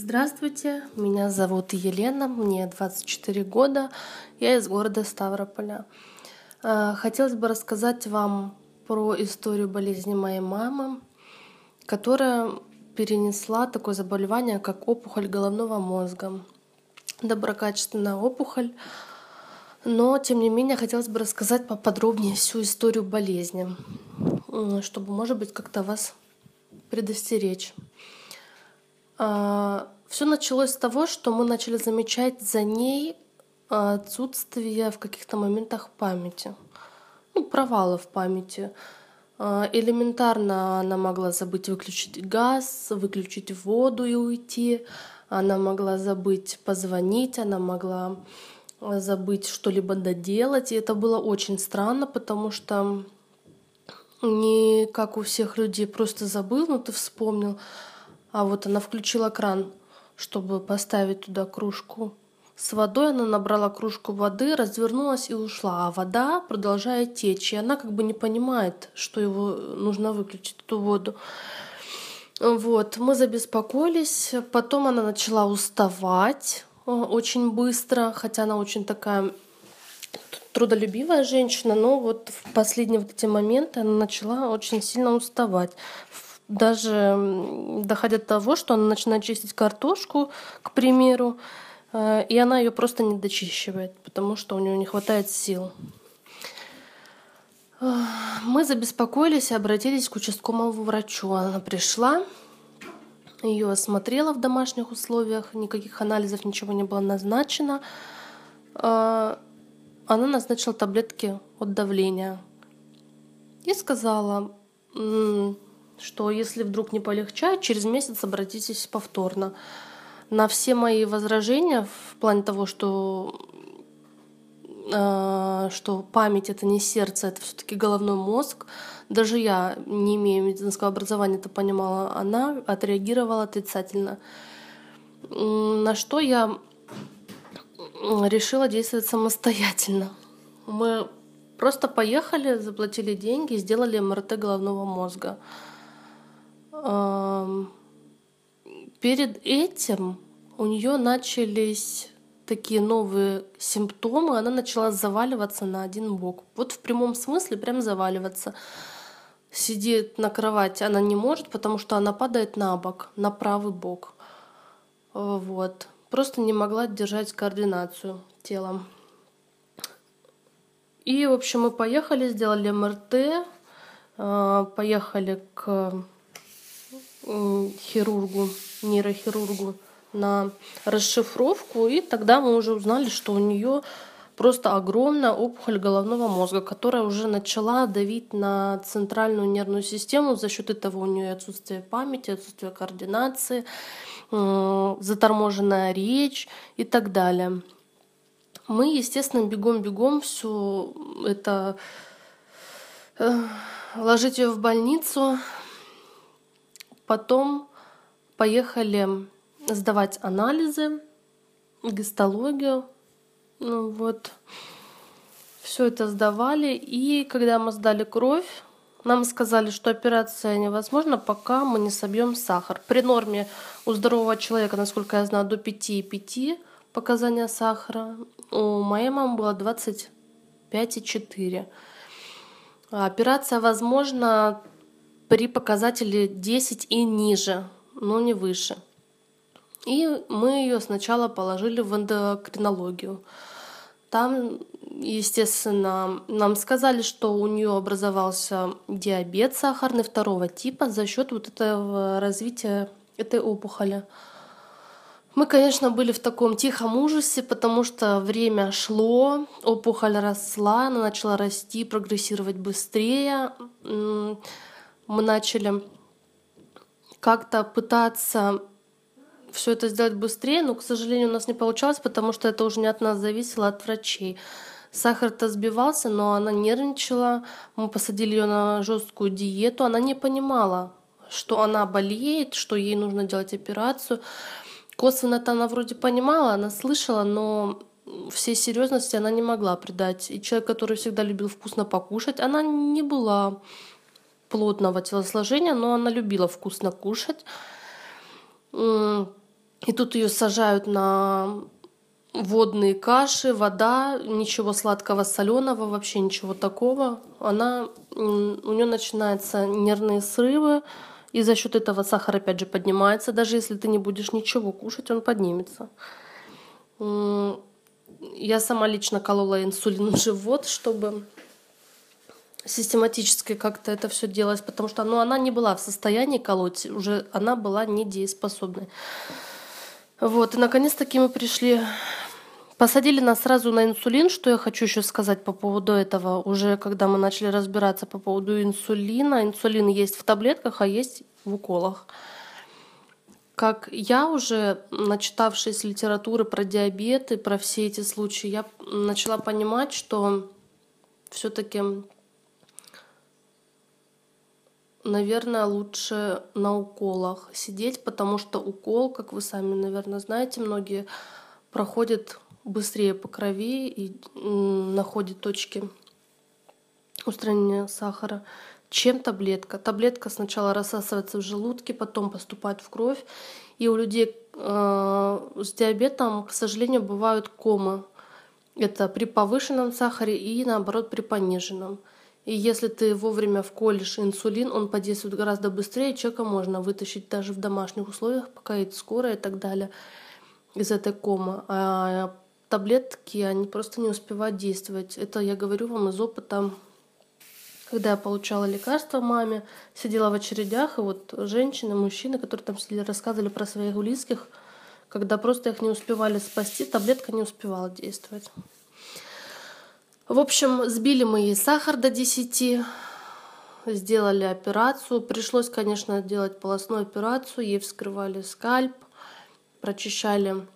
Здравствуйте, меня зовут Елена, мне 24 года, я из города Ставрополя. А, хотелось бы рассказать вам про историю болезни моей мамы, которая перенесла такое заболевание, как опухоль головного мозга. Доброкачественная опухоль, но тем не менее хотелось бы рассказать поподробнее всю историю болезни, чтобы, может быть, как-то вас предостеречь. Все началось с того, что мы начали замечать за ней отсутствие в каких-то моментах памяти, ну, провалы в памяти. А, элементарно она могла забыть выключить газ, выключить воду и уйти. Она могла забыть позвонить, она могла забыть что-либо доделать. И это было очень странно, потому что не как у всех людей просто забыл, но ты вспомнил, а вот она включила кран, чтобы поставить туда кружку с водой. Она набрала кружку воды, развернулась и ушла. А вода продолжает течь. И она как бы не понимает, что его нужно выключить, эту воду. Вот, мы забеспокоились. Потом она начала уставать э, очень быстро, хотя она очень такая трудолюбивая женщина, но вот в последние вот эти моменты она начала очень сильно уставать даже доходя до того, что она начинает чистить картошку, к примеру, э, и она ее просто не дочищивает, потому что у нее не хватает сил. Мы забеспокоились и обратились к участковому врачу. Она пришла, ее осмотрела в домашних условиях, никаких анализов, ничего не было назначено. Э, она назначила таблетки от давления и сказала, что если вдруг не полегчает, через месяц обратитесь повторно. На все мои возражения в плане того, что э, что память это не сердце, это все-таки головной мозг. Даже я, не имея медицинского образования, это понимала. Она отреагировала отрицательно. На что я решила действовать самостоятельно. Мы просто поехали, заплатили деньги, сделали МРТ головного мозга. Перед этим у нее начались такие новые симптомы, она начала заваливаться на один бок. Вот в прямом смысле прям заваливаться. Сидит на кровати она не может, потому что она падает на бок, на правый бок. Вот. Просто не могла держать координацию телом. И, в общем, мы поехали, сделали МРТ, а, поехали к хирургу, нейрохирургу на расшифровку, и тогда мы уже узнали, что у нее просто огромная опухоль головного мозга, которая уже начала давить на центральную нервную систему. За счет этого у нее отсутствие памяти, отсутствие координации, заторможенная речь и так далее. Мы, естественно, бегом-бегом все это э, ложить ее в больницу, Потом поехали сдавать анализы, гистологию. Ну вот. Все это сдавали. И когда мы сдали кровь, нам сказали, что операция невозможна, пока мы не собьем сахар. При норме у здорового человека, насколько я знаю, до 5,5 показания сахара. У моей мамы было 25,4. Операция возможна при показателе 10 и ниже, но не выше. И мы ее сначала положили в эндокринологию. Там, естественно, нам сказали, что у нее образовался диабет сахарный второго типа за счет вот этого развития этой опухоли. Мы, конечно, были в таком тихом ужасе, потому что время шло, опухоль росла, она начала расти, прогрессировать быстрее мы начали как-то пытаться все это сделать быстрее, но, к сожалению, у нас не получалось, потому что это уже не от нас зависело, а от врачей. Сахар-то сбивался, но она нервничала. Мы посадили ее на жесткую диету. Она не понимала, что она болеет, что ей нужно делать операцию. Косвенно-то она вроде понимала, она слышала, но всей серьезности она не могла придать. И человек, который всегда любил вкусно покушать, она не была плотного телосложения, но она любила вкусно кушать. И тут ее сажают на водные каши, вода, ничего сладкого, соленого, вообще ничего такого. Она, у нее начинаются нервные срывы, и за счет этого сахар опять же поднимается. Даже если ты не будешь ничего кушать, он поднимется. Я сама лично колола инсулин в живот, чтобы систематически как-то это все делалось, потому что ну, она не была в состоянии колоть, уже она была недееспособной. Вот, и наконец-таки мы пришли Посадили нас сразу на инсулин. Что я хочу еще сказать по поводу этого? Уже когда мы начали разбираться по поводу инсулина. Инсулин есть в таблетках, а есть в уколах. Как я уже, начитавшись литературы про диабет и про все эти случаи, я начала понимать, что все-таки, наверное, лучше на уколах сидеть, потому что укол, как вы сами, наверное, знаете, многие проходит быстрее по крови и находит точки устранения сахара, чем таблетка. Таблетка сначала рассасывается в желудке, потом поступает в кровь. И у людей э, с диабетом, к сожалению, бывают комы. Это при повышенном сахаре и наоборот при пониженном. И если ты вовремя вколешь инсулин, он подействует гораздо быстрее, человека можно вытащить даже в домашних условиях, пока есть скорая и так далее из этой комы. А таблетки, они просто не успевают действовать. Это я говорю вам из опыта, когда я получала лекарства маме, сидела в очередях, и вот женщины, мужчины, которые там сидели, рассказывали про своих близких, когда просто их не успевали спасти, таблетка не успевала действовать. В общем, сбили мы ей сахар до 10, сделали операцию. Пришлось, конечно, делать полостную операцию. Ей вскрывали скальп, прочищали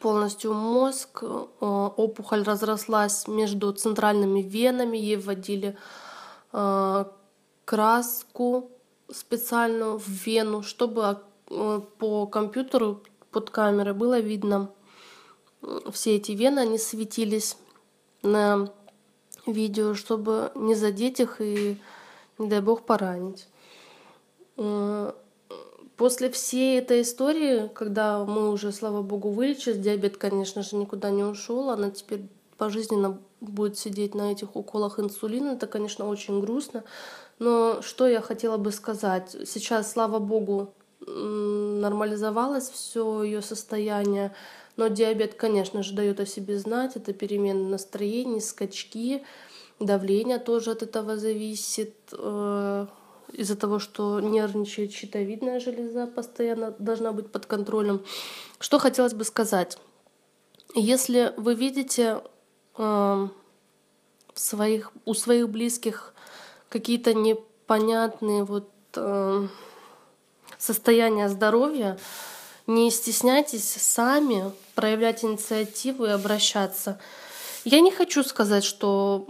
полностью мозг, э, опухоль разрослась между центральными венами, ей вводили э, краску специальную в вену, чтобы э, по компьютеру под камерой было видно все эти вены, они светились на видео, чтобы не задеть их и, не дай бог, поранить. После всей этой истории, когда мы уже, слава богу, вылечились, диабет, конечно же, никуда не ушел, она теперь пожизненно будет сидеть на этих уколах инсулина. Это, конечно, очень грустно. Но что я хотела бы сказать? Сейчас, слава богу, нормализовалось все ее состояние. Но диабет, конечно же, дает о себе знать. Это перемены настроения, скачки, давление тоже от этого зависит. Э, из-за того, что нервничает щитовидная железа, постоянно должна быть под контролем. Что хотелось бы сказать? Если вы видите э, в своих, у своих близких какие-то непонятные вот, э, состояния здоровья, не стесняйтесь сами проявлять инициативу и обращаться. Я не хочу сказать, что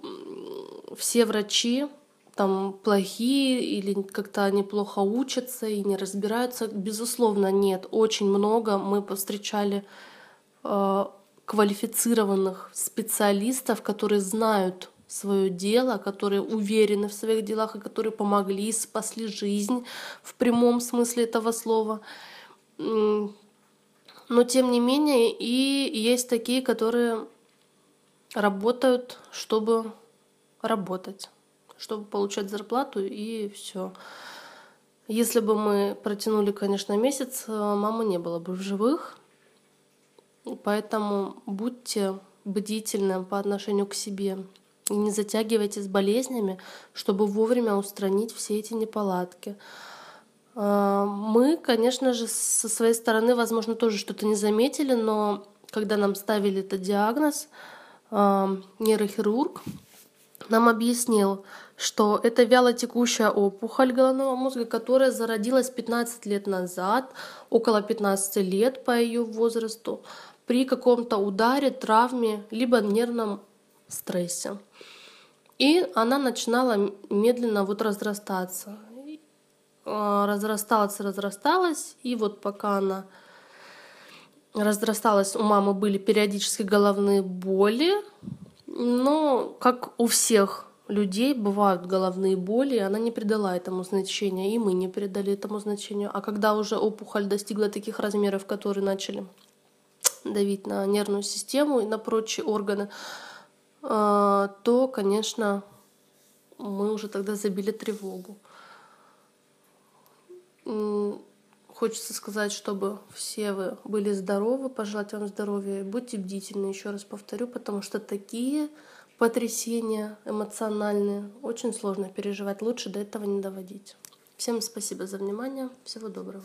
все врачи там плохие или как-то они плохо учатся и не разбираются. Безусловно, нет. Очень много мы повстречали э, квалифицированных специалистов, которые знают свое дело, которые уверены в своих делах и которые помогли, спасли жизнь в прямом смысле этого слова. Но тем не менее и есть такие, которые работают, чтобы работать чтобы получать зарплату и все. Если бы мы протянули, конечно, месяц, э, мамы не было бы в живых. Поэтому будьте бдительны по отношению к себе и не затягивайте с болезнями, чтобы вовремя устранить все эти неполадки. Э, мы, конечно же, со своей стороны, возможно, тоже что-то не заметили, но когда нам ставили этот диагноз, э, нейрохирург нам объяснил, что это вялотекущая опухоль головного мозга, которая зародилась 15 лет назад, около 15 лет по ее возрасту, при каком-то ударе, травме, либо нервном стрессе. И она начинала медленно вот разрастаться. А, разрасталась, разрасталась, и вот пока она разрасталась, у мамы были периодически головные боли, но как у всех людей бывают головные боли, она не придала этому значения, и мы не придали этому значению. А когда уже опухоль достигла таких размеров, которые начали давить на нервную систему и на прочие органы, э, то, конечно, мы уже тогда забили тревогу. Хочется сказать, чтобы все вы были здоровы, пожелать вам здоровья будьте бдительны, еще раз повторю, потому что такие потрясения эмоциональные очень сложно переживать. Лучше до этого не доводить. Всем спасибо за внимание. Всего доброго.